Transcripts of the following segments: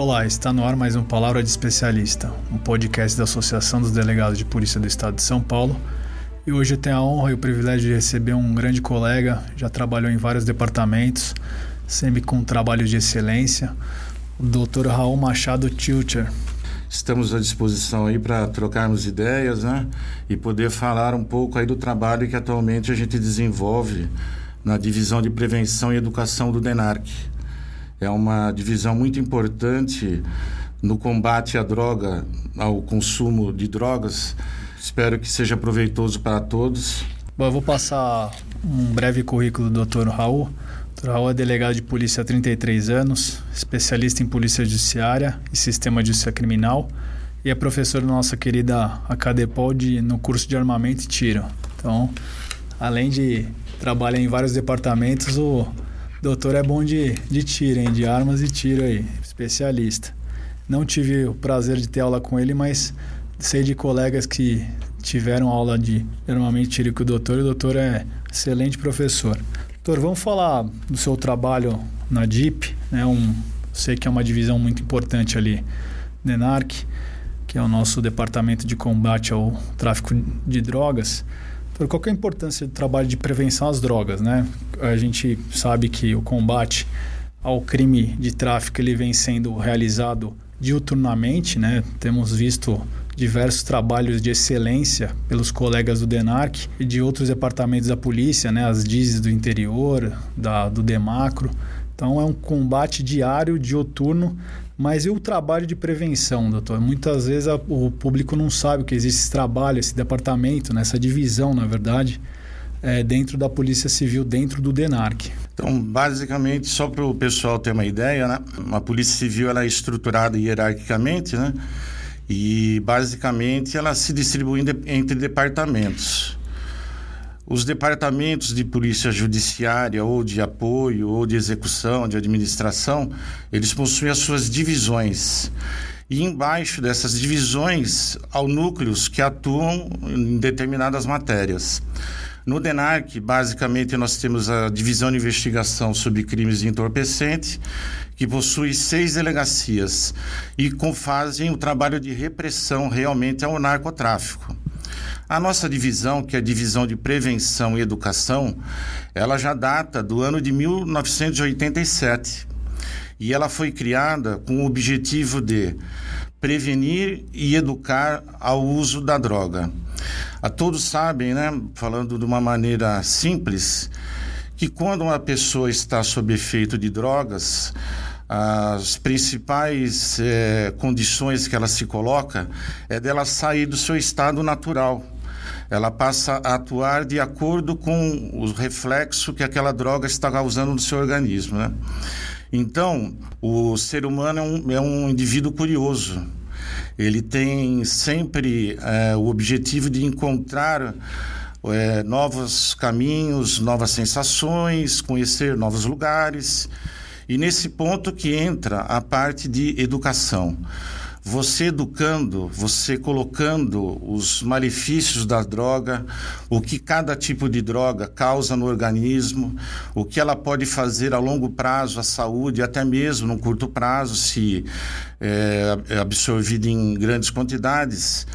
Olá, está no ar mais um Palavra de Especialista, um podcast da Associação dos Delegados de Polícia do Estado de São Paulo. E hoje eu tenho a honra e o privilégio de receber um grande colega, já trabalhou em vários departamentos, sempre com trabalho de excelência, o Dr. Raul Machado Tilcher. Estamos à disposição aí para trocarmos ideias, né? E poder falar um pouco aí do trabalho que atualmente a gente desenvolve na divisão de prevenção e educação do DENARC é uma divisão muito importante no combate à droga, ao consumo de drogas. Espero que seja proveitoso para todos. Bom, eu vou passar um breve currículo do Dr. Raul. O Dr. Raul é delegado de polícia há 33 anos, especialista em polícia judiciária e sistema de justiça criminal e é professor da nossa querida Acadepol de, no curso de armamento e tiro. Então, além de trabalhar em vários departamentos, o Doutor é bom de, de tiro, hein? De armas e tiro aí, especialista. Não tive o prazer de ter aula com ele, mas sei de colegas que tiveram aula de normalmente tiro com o doutor e o doutor é excelente professor. Doutor, vamos falar do seu trabalho na DIP, né? Um, sei que é uma divisão muito importante ali, NENARC, que é o nosso departamento de combate ao tráfico de drogas. Qual é a importância do trabalho de prevenção às drogas, né? A gente sabe que o combate ao crime de tráfico ele vem sendo realizado diuturnamente, né? Temos visto diversos trabalhos de excelência pelos colegas do DENARC e de outros departamentos da polícia, né? As DIZes do interior, da, do DEMACRO. Então é um combate diário, dioturno, mas e o trabalho de prevenção, doutor? Muitas vezes a, o público não sabe que existe esse trabalho, esse departamento, né, essa divisão, na verdade, é, dentro da Polícia Civil, dentro do DENARC. Então, basicamente, só para o pessoal ter uma ideia, né, a Polícia Civil ela é estruturada hierarquicamente, né, e basicamente ela se distribui entre departamentos. Os departamentos de polícia judiciária, ou de apoio, ou de execução, de administração, eles possuem as suas divisões. E embaixo dessas divisões, há núcleos que atuam em determinadas matérias. No DENARC, basicamente, nós temos a Divisão de Investigação sobre Crimes de Entorpecente, que possui seis delegacias e fazem o trabalho de repressão realmente ao narcotráfico. A nossa divisão, que é a divisão de prevenção e educação, ela já data do ano de 1987 e ela foi criada com o objetivo de prevenir e educar ao uso da droga. A todos sabem, né, falando de uma maneira simples, que quando uma pessoa está sob efeito de drogas, as principais é, condições que ela se coloca é dela sair do seu estado natural ela passa a atuar de acordo com o reflexo que aquela droga está causando no seu organismo. Né? Então, o ser humano é um, é um indivíduo curioso. Ele tem sempre é, o objetivo de encontrar é, novos caminhos, novas sensações, conhecer novos lugares. E nesse ponto que entra a parte de educação você educando, você colocando os malefícios da droga, o que cada tipo de droga causa no organismo, o que ela pode fazer a longo prazo à saúde, até mesmo no curto prazo, se é, é absorvida em grandes quantidades,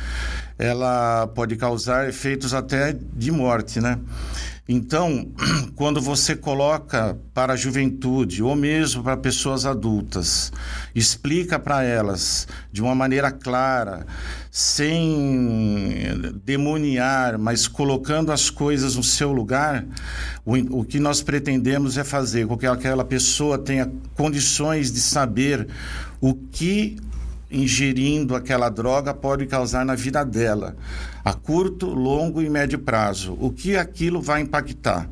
ela pode causar efeitos até de morte, né? Então, quando você coloca para a juventude ou mesmo para pessoas adultas, explica para elas de uma maneira clara, sem demoniar, mas colocando as coisas no seu lugar, o, o que nós pretendemos é fazer com que aquela pessoa tenha condições de saber o que ingerindo aquela droga pode causar na vida dela, a curto, longo e médio prazo. O que aquilo vai impactar?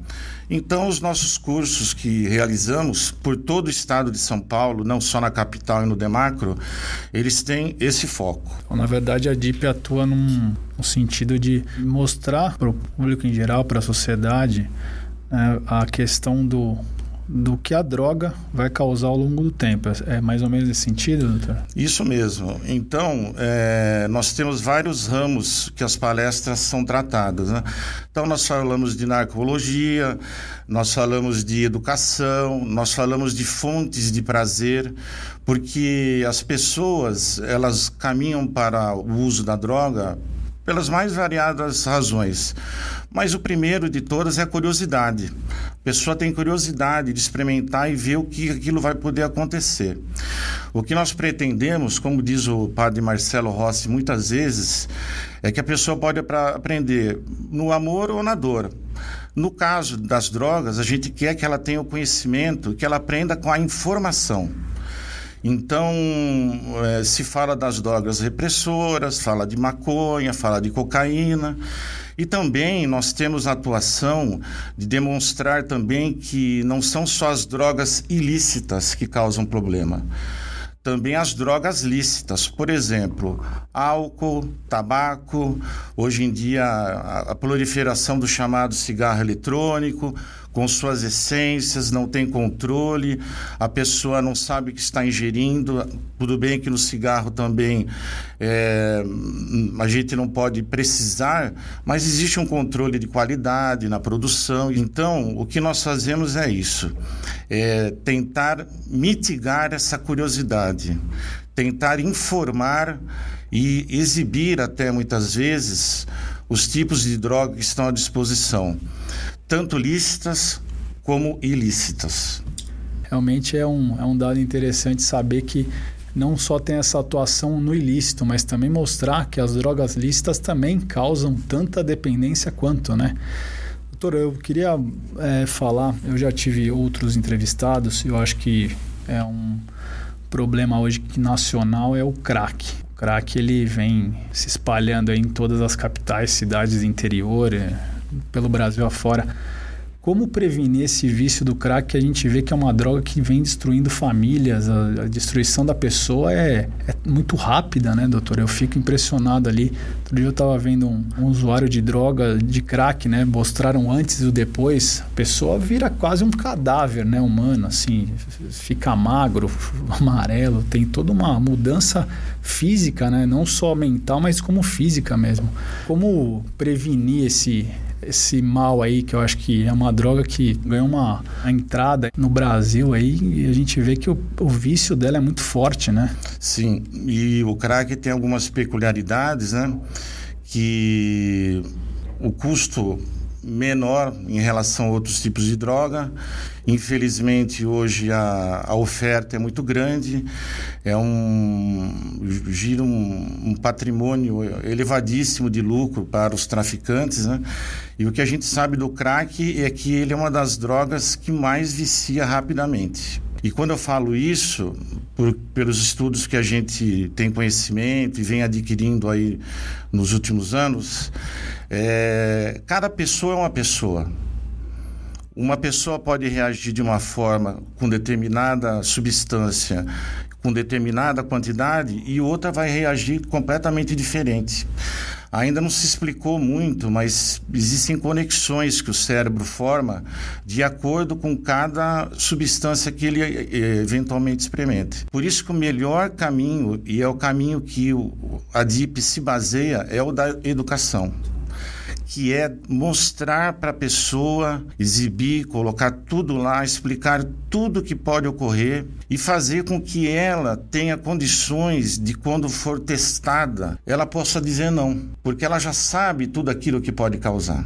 Então, os nossos cursos que realizamos por todo o estado de São Paulo, não só na capital e no Demacro, eles têm esse foco. Na verdade, a DIP atua num, sentido de mostrar para o público em geral, para a sociedade, né, a questão do do que a droga vai causar ao longo do tempo. É mais ou menos nesse sentido, doutor? Isso mesmo. Então, é, nós temos vários ramos que as palestras são tratadas. Né? Então, nós falamos de narcologia, nós falamos de educação, nós falamos de fontes de prazer, porque as pessoas elas caminham para o uso da droga pelas mais variadas razões. Mas o primeiro de todas é a curiosidade. Pessoa tem curiosidade de experimentar e ver o que aquilo vai poder acontecer. O que nós pretendemos, como diz o padre Marcelo Rossi muitas vezes, é que a pessoa pode aprender no amor ou na dor. No caso das drogas, a gente quer que ela tenha o conhecimento, que ela aprenda com a informação. Então, é, se fala das drogas repressoras, fala de maconha, fala de cocaína. E também nós temos a atuação de demonstrar também que não são só as drogas ilícitas que causam problema também as drogas lícitas, por exemplo, álcool, tabaco, hoje em dia a, proliferação do chamado cigarro eletrônico, com suas essências, não tem controle, a pessoa não sabe o que está ingerindo. Tudo bem que no cigarro também é, a gente não pode precisar, mas existe um controle de qualidade na produção. Então, o que nós fazemos é isso: é tentar mitigar essa curiosidade, tentar informar e exibir até muitas vezes os tipos de droga que estão à disposição tanto lícitas como ilícitas. Realmente é um, é um dado interessante saber que não só tem essa atuação no ilícito, mas também mostrar que as drogas lícitas também causam tanta dependência quanto, né? Doutor, eu queria é, falar, eu já tive outros entrevistados, eu acho que é um problema hoje nacional é o crack. O crack ele vem se espalhando em todas as capitais, cidades do interior, é, pelo Brasil afora. Como prevenir esse vício do crack que a gente vê que é uma droga que vem destruindo famílias, a, a destruição da pessoa é, é, muito rápida, né, doutor? Eu fico impressionado ali. Outro dia eu estava vendo um, um, usuário de droga, de crack, né? Mostraram antes e o depois. A pessoa vira quase um cadáver, né, humano, assim. Fica magro, amarelo, tem toda uma mudança física, né? Não só mental, mas como física mesmo. Como prevenir esse esse mal aí, que eu acho que é uma droga que ganhou uma entrada no Brasil aí, e a gente vê que o, o vício dela é muito forte, né? Sim, e o crack tem algumas peculiaridades, né? Que o custo menor em relação a outros tipos de droga. Infelizmente, hoje a, a oferta é muito grande, é um gira um, um, patrimônio elevadíssimo de lucro para os traficantes, né? E o que a gente sabe do crack é que ele é uma das drogas que mais vicia rapidamente. E quando eu falo isso, por, pelos estudos que a gente tem conhecimento e vem adquirindo aí nos últimos anos, é, cada pessoa é uma pessoa. Uma pessoa pode reagir de uma forma com determinada substância, com determinada quantidade, e outra vai reagir completamente diferente. Ainda não se explicou muito, mas existem conexões que o cérebro forma de acordo com cada substância que ele eh, eventualmente experimente. Por isso que o melhor caminho, e é o caminho que a DIP se baseia, é o da educação que é mostrar para a pessoa, exibir, colocar tudo lá, explicar tudo que pode ocorrer e fazer com que ela tenha condições de quando for testada, ela possa dizer não, porque ela já sabe tudo aquilo que pode causar.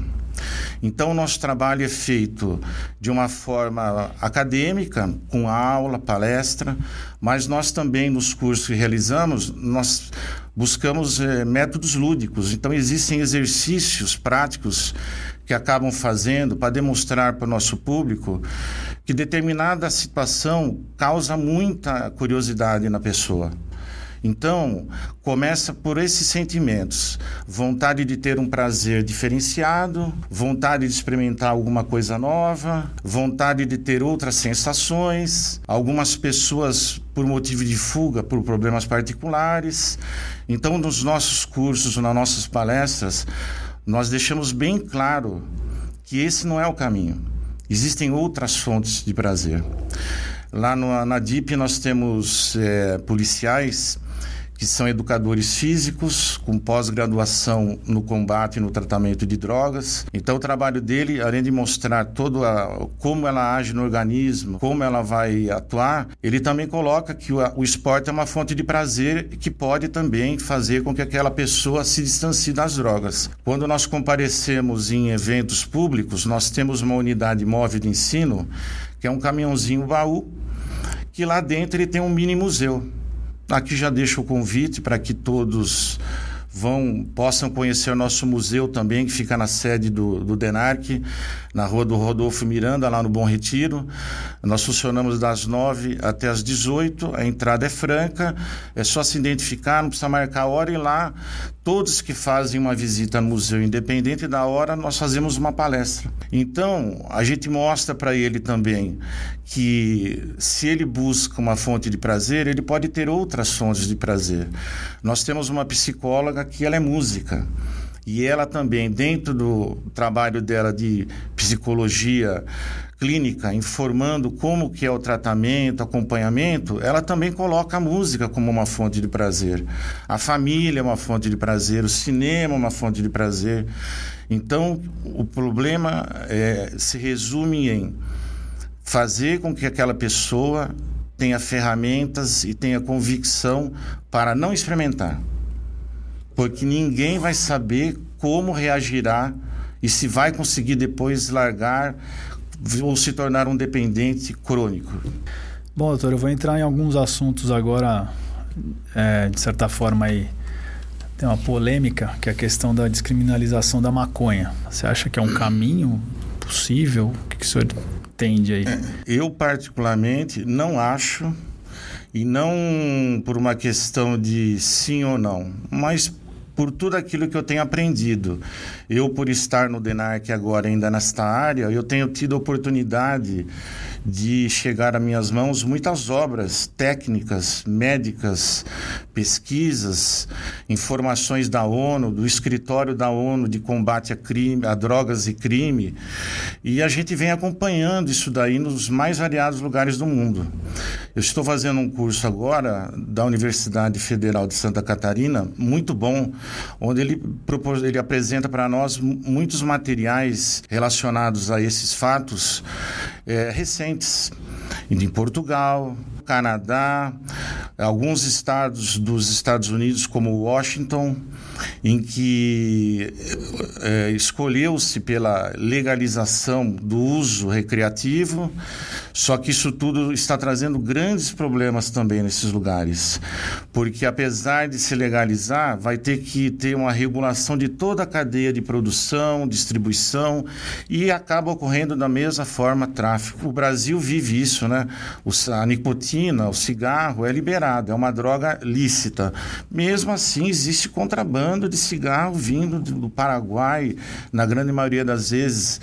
Então, o nosso trabalho é feito de uma forma acadêmica, com aula, palestra, mas nós também, nos cursos que realizamos, nós buscamos é, métodos lúdicos. Então, existem exercícios práticos que acabam fazendo para demonstrar para o nosso público que determinada situação causa muita curiosidade na pessoa. Então, começa por esses sentimentos: vontade de ter um prazer diferenciado, vontade de experimentar alguma coisa nova, vontade de ter outras sensações. Algumas pessoas, por motivo de fuga, por problemas particulares. Então, nos nossos cursos, nas nossas palestras, nós deixamos bem claro que esse não é o caminho Existem outras fontes de prazer. Lá no, na DIP nós temos é, policiais que são educadores físicos com pós-graduação no combate e no tratamento de drogas. Então o trabalho dele, além de mostrar todo a, como ela age no organismo, como ela vai atuar, ele também coloca que o, o esporte é uma fonte de prazer que pode também fazer com que aquela pessoa se distancie das drogas. Quando nós comparecemos em eventos públicos, nós temos uma unidade móvel de ensino que é um caminhãozinho baú que lá dentro ele tem um mini museu. Aqui já deixo o convite para que todos vão possam conhecer o nosso museu também, que fica na sede do, do DENARC, na rua do Rodolfo Miranda, lá no Bom Retiro. Nós funcionamos das 9 até as 18, a entrada é franca, é só se identificar, não precisa marcar hora e lá todos que fazem uma visita no museu, independente da hora, nós fazemos uma palestra. Então, a gente mostra para ele também que se ele busca uma fonte de prazer, ele pode ter outras fontes de prazer. Nós temos uma psicóloga que ela é música. E ela também, dentro do trabalho dela de psicologia clínica, informando como que é o tratamento, acompanhamento, ela também coloca a música como uma fonte de prazer. A família é uma fonte de prazer, o cinema é uma fonte de prazer. Então, o problema é, se resume em fazer com que aquela pessoa tenha ferramentas e tenha convicção para não experimentar porque ninguém vai saber como reagirá e se vai conseguir depois largar ou se tornar um dependente crônico. Bom, doutor, eu vou entrar em alguns assuntos agora, é, de certa forma aí, tem uma polêmica, que é a questão da descriminalização da maconha. Você acha que é um caminho possível? O que, que o senhor entende aí? Eu, particularmente, não acho, e não por uma questão de sim ou não, mas por tudo aquilo que eu tenho aprendido. Eu, por estar no DENARC agora, ainda nesta área, eu tenho tido a oportunidade de chegar a minhas mãos muitas obras técnicas, médicas, pesquisas, informações da ONU, do escritório da ONU de combate a crime, a drogas e crime, e a gente vem acompanhando isso daí nos mais variados lugares do mundo. Eu estou fazendo um curso agora da Universidade Federal de Santa Catarina, muito bom, onde ele propôs, ele apresenta para nós muitos materiais relacionados a esses fatos é, recentes, em Portugal, Canadá, alguns estados dos Estados Unidos, como Washington, em que é, escolheu-se pela legalização do uso recreativo, só que isso tudo está trazendo grandes problemas também nesses lugares, porque apesar de se legalizar, vai ter que ter uma regulação de toda a cadeia de produção, distribuição e acaba ocorrendo da mesma forma tráfico. O Brasil vive isso, né? a nicotina, o cigarro é liberado, é uma droga lícita. Mesmo assim, existe contrabando de cigarro vindo do Paraguai, na grande maioria das vezes.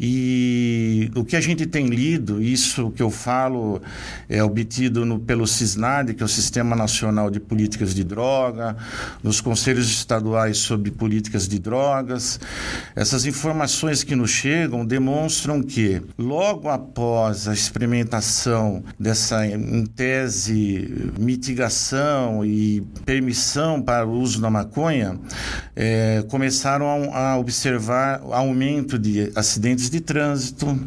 E o que a gente tem lido, isso que eu falo é obtido no, pelo CISNAD, que é o Sistema Nacional de Políticas de Droga, nos conselhos estaduais sobre políticas de drogas. Essas informações que nos chegam demonstram que, logo após a experimentação dessa, em tese, mitigação e permissão para o uso da maconha, é, começaram a, a observar aumento de acidentes de trânsito,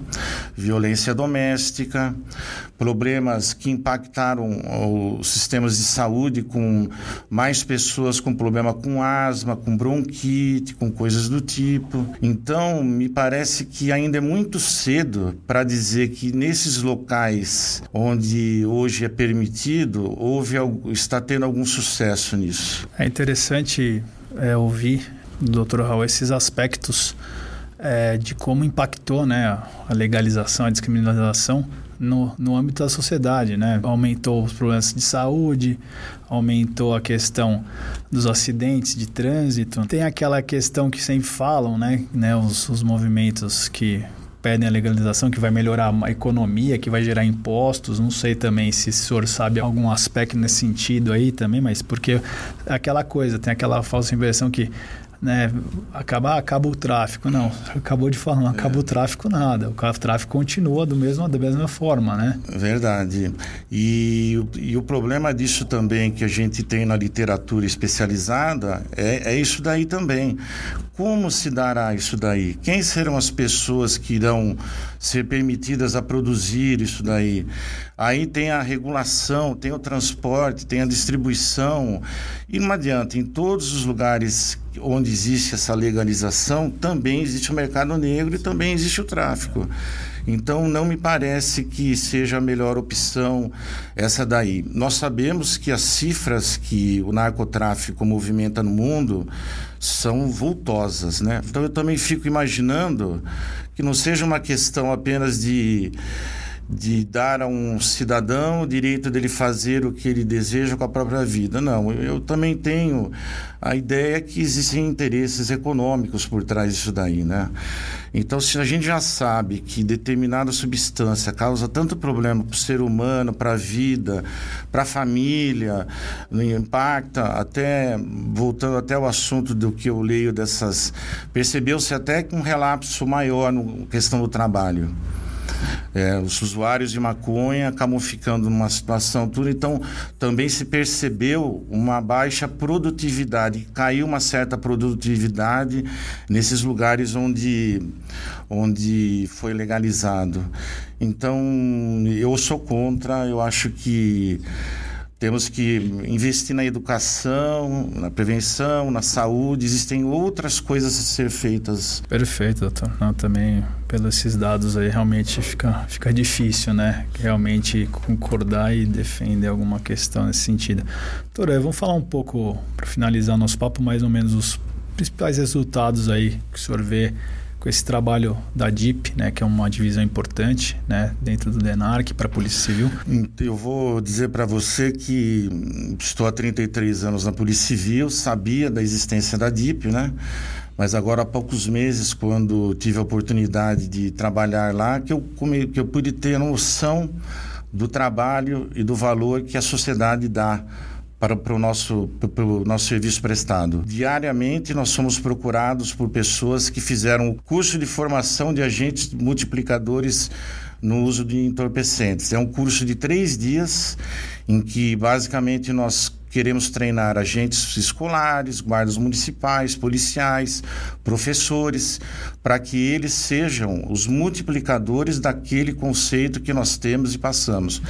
violência doméstica, problemas que impactaram os sistemas de saúde com mais pessoas com problema com asma, com bronquite, com coisas do tipo. Então, me parece que ainda é muito cedo para dizer que nesses locais onde hoje é permitido, houve está tendo algum sucesso nisso. É interessante é, ouvir do Dr. Raul esses aspectos é, de como impactou né, a legalização, a descriminalização no, no âmbito da sociedade, né? Aumentou os problemas de saúde, aumentou a questão dos acidentes de trânsito. Tem aquela questão que sempre falam, né? né os, os movimentos que pedem a legalização, que vai melhorar a economia, que vai gerar impostos. Não sei também se o senhor sabe algum aspecto nesse sentido aí também, mas porque aquela coisa, tem aquela falsa impressão que né, acaba, acaba o tráfico. Não, acabou de falar, não acaba é. o tráfico nada. O tráfico continua do mesmo, da mesma forma, né? Verdade. E, e o problema disso também que a gente tem na literatura especializada é, é isso daí também. Como se dará isso daí? Quem serão as pessoas que irão ser permitidas a produzir isso daí? Aí tem a regulação, tem o transporte, tem a distribuição. E não adianta, em todos os lugares onde existe essa legalização, também existe o mercado negro e também existe o tráfico. Então, não me parece que seja a melhor opção essa daí. Nós sabemos que as cifras que o narcotráfico movimenta no mundo são vultosas, né? Então, eu também fico imaginando que não seja uma questão apenas de de dar a um cidadão o direito dele fazer o que ele deseja com a própria vida. Não, eu também tenho a ideia que existem interesses econômicos por trás disso daí, né? Então, se a gente já sabe que determinada substância causa tanto problema para o ser humano, para a vida, para a família, impacta até, voltando até o assunto do que eu leio dessas, percebeu-se até que um relapso maior na questão do trabalho. É, os usuários de maconha acabam ficando numa situação tudo, então também se percebeu uma baixa produtividade, caiu uma certa produtividade nesses lugares onde, onde foi legalizado. Então eu sou contra, eu acho que temos que investir na educação, na prevenção, na saúde. Existem outras coisas a ser feitas. Perfeito, doutor. Não, também, pelos esses dados aí, realmente fica, fica difícil, né? Realmente concordar e defender alguma questão nesse sentido. Doutor, vamos falar um pouco, para finalizar nosso papo, mais ou menos os principais resultados aí que o senhor vê com esse trabalho da DIP, né, que é uma divisão importante né, dentro do DENARC para a Polícia Civil? Eu vou dizer para você que estou há 33 anos na Polícia Civil, sabia da existência da DIP, né? mas agora há poucos meses, quando tive a oportunidade de trabalhar lá, que eu, que eu pude ter noção do trabalho e do valor que a sociedade dá para, para, o nosso, o nosso serviço prestado. Diariamente, nós somos procurados por pessoas que fizeram o curso de formação de agentes multiplicadores no uso de entorpecentes. É um curso de três dias em que, basicamente, nós Queremos treinar agentes escolares, guardas municipais, policiais, professores, para que eles sejam os multiplicadores daquele conceito que nós temos e passamos.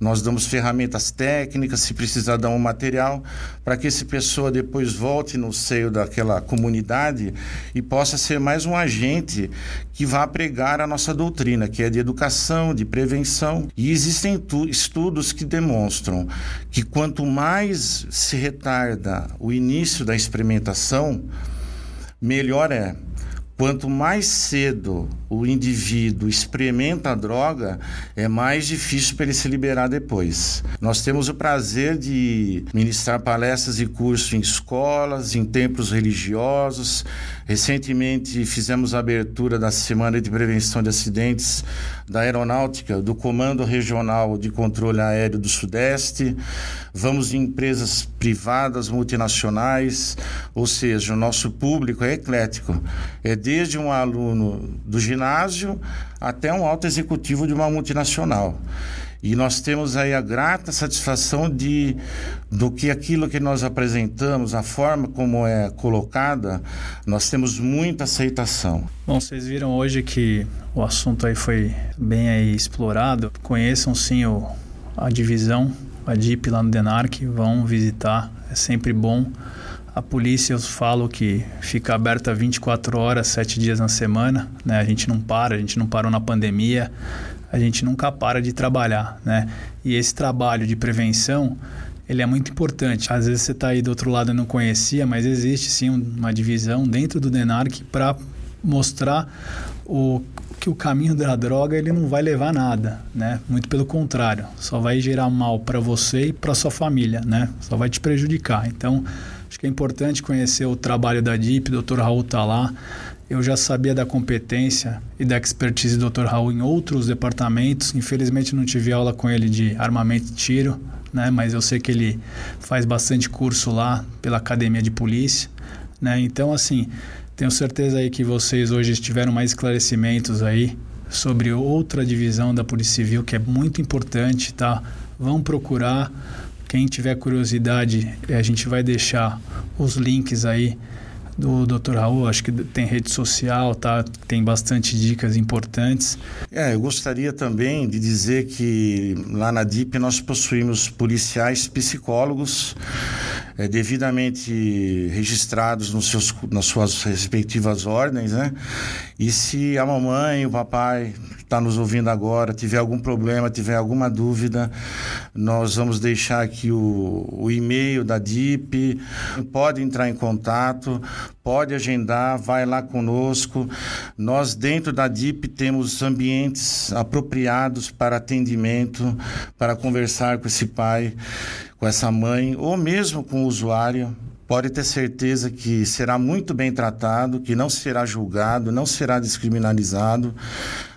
Nós damos ferramentas técnicas, se precisar dar um material, para que essa pessoa depois volte no seio daquela comunidade e possa ser mais um agente que vá pregar a nossa doutrina, que é de educação, de prevenção. E existem estudos que demonstram que quanto mais se retarda o início da experimentação, melhor é. Quanto mais cedo o indivíduo experimenta a droga, é mais difícil para ele se liberar depois. Nós temos o prazer de ministrar palestras e cursos em escolas, em templos religiosos. Recentemente fizemos a abertura da Semana de Prevenção de Acidentes da Aeronáutica, do Comando Regional de Controle Aéreo do Sudeste. Vamos em empresas privadas, multinacionais, ou seja, o nosso público é eclético. É desde um aluno do ginásio até um alto executivo de uma multinacional. E nós temos aí a grata satisfação de do que aquilo que nós apresentamos, a forma como é colocada, nós temos muita aceitação. Bom, vocês viram hoje que o assunto aí foi bem aí explorado. Conheçam sim o, a divisão, a DIP lá no Denarc, vão visitar, é sempre bom. A polícia, eu falo que fica aberta 24 horas, 7 dias na semana, né? A gente não para, a gente não parou na pandemia, a gente nunca para de trabalhar, né? E esse trabalho de prevenção, ele é muito importante. Às vezes você está aí do outro lado e não conhecia, mas existe sim uma divisão dentro do DENARC para mostrar o que o caminho da droga ele não vai levar nada, né? Muito pelo contrário, só vai gerar mal para você e para sua família, né? Só vai te prejudicar. Então, Acho que é importante conhecer o trabalho da DIP, o Dr. Raul está lá. Eu já sabia da competência e da expertise do Dr. Raul em outros departamentos. Infelizmente não tive aula com ele de armamento e tiro, né? mas eu sei que ele faz bastante curso lá pela Academia de Polícia. né? Então, assim, tenho certeza aí que vocês hoje tiveram mais esclarecimentos aí sobre outra divisão da Polícia Civil que é muito importante, tá? Vão procurar. Quem tiver curiosidade, a gente vai deixar os links aí do Dr. Raul, acho que tem rede social, tá? Tem bastante dicas importantes. É, eu gostaria também de dizer que lá na DIP nós possuímos policiais psicólogos é, devidamente registrados nos seus, nas suas respectivas ordens, né? E se a mamãe, o papai está nos ouvindo agora, tiver algum problema, tiver alguma dúvida, nós vamos deixar aqui o, o e-mail da DIP, pode entrar em contato, pode agendar, vai lá conosco. Nós, dentro da DIP, temos ambientes apropriados para atendimento, para conversar com esse pai, com essa mãe, ou mesmo com o usuário pode ter certeza que será muito bem tratado, que não será julgado, não será descriminalizado.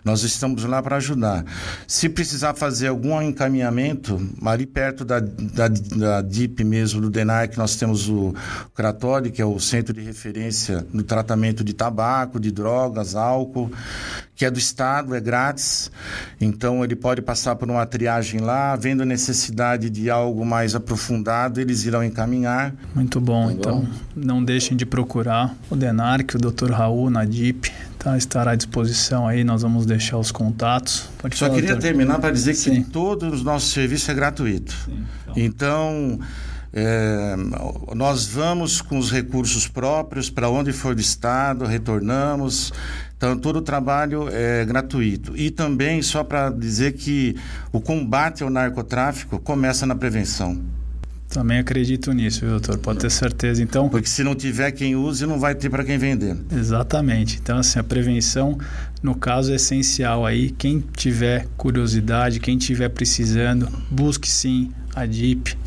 Nós estamos lá para ajudar. Se precisar fazer algum encaminhamento, ali perto da, da, da DIP mesmo, do DENAR, que nós temos o Cratório, que é o Centro de Referência no Tratamento de Tabaco, de Drogas, Álcool, que é do Estado, é grátis. Então, ele pode passar por uma triagem lá, vendo necessidade de algo mais aprofundado, eles irão encaminhar. Muito bom. Tá então, não deixem de procurar o DENARC, o Dr. Raul na DIP, tá, estará à disposição aí, nós vamos deixar os contatos. Pode Só falar, queria terminar para dizer Sim. que todo o nosso serviço é gratuito. Sim, então, então é, nós vamos com os recursos próprios para onde for do Estado, retornamos. Então, todo o trabalho é gratuito. E também, só para dizer que o combate ao narcotráfico começa na prevenção. Também acredito nisso, viu, doutor? Pode ter certeza. Então, porque se não tiver quem use, não vai ter para quem vender. Exatamente. Então, assim, a prevenção, no caso, é essencial aí. Quem tiver curiosidade, quem tiver precisando, busque sim a DIP.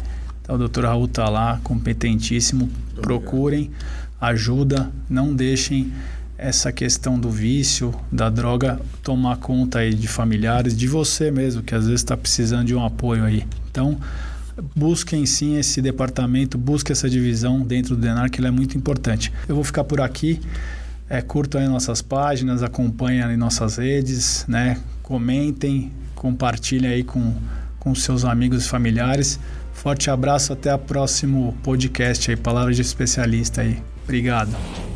Então, o doutor Raul está lá, competentíssimo. Procurem ajuda, não deixem essa questão do vício, da droga, tomar conta aí de familiares, de você mesmo, que às vezes está precisando de um apoio aí. Então, busquem sim esse departamento, busquem essa divisão dentro do DENAR, que é muito importante. Eu vou ficar por aqui. É, curtam aí nossas páginas, acompanhem aí nossas redes, né? comentem, compartilhem aí com, com seus amigos e familiares. Forte abraço, até o próximo podcast aí, Palavras de Especialista aí. Obrigado.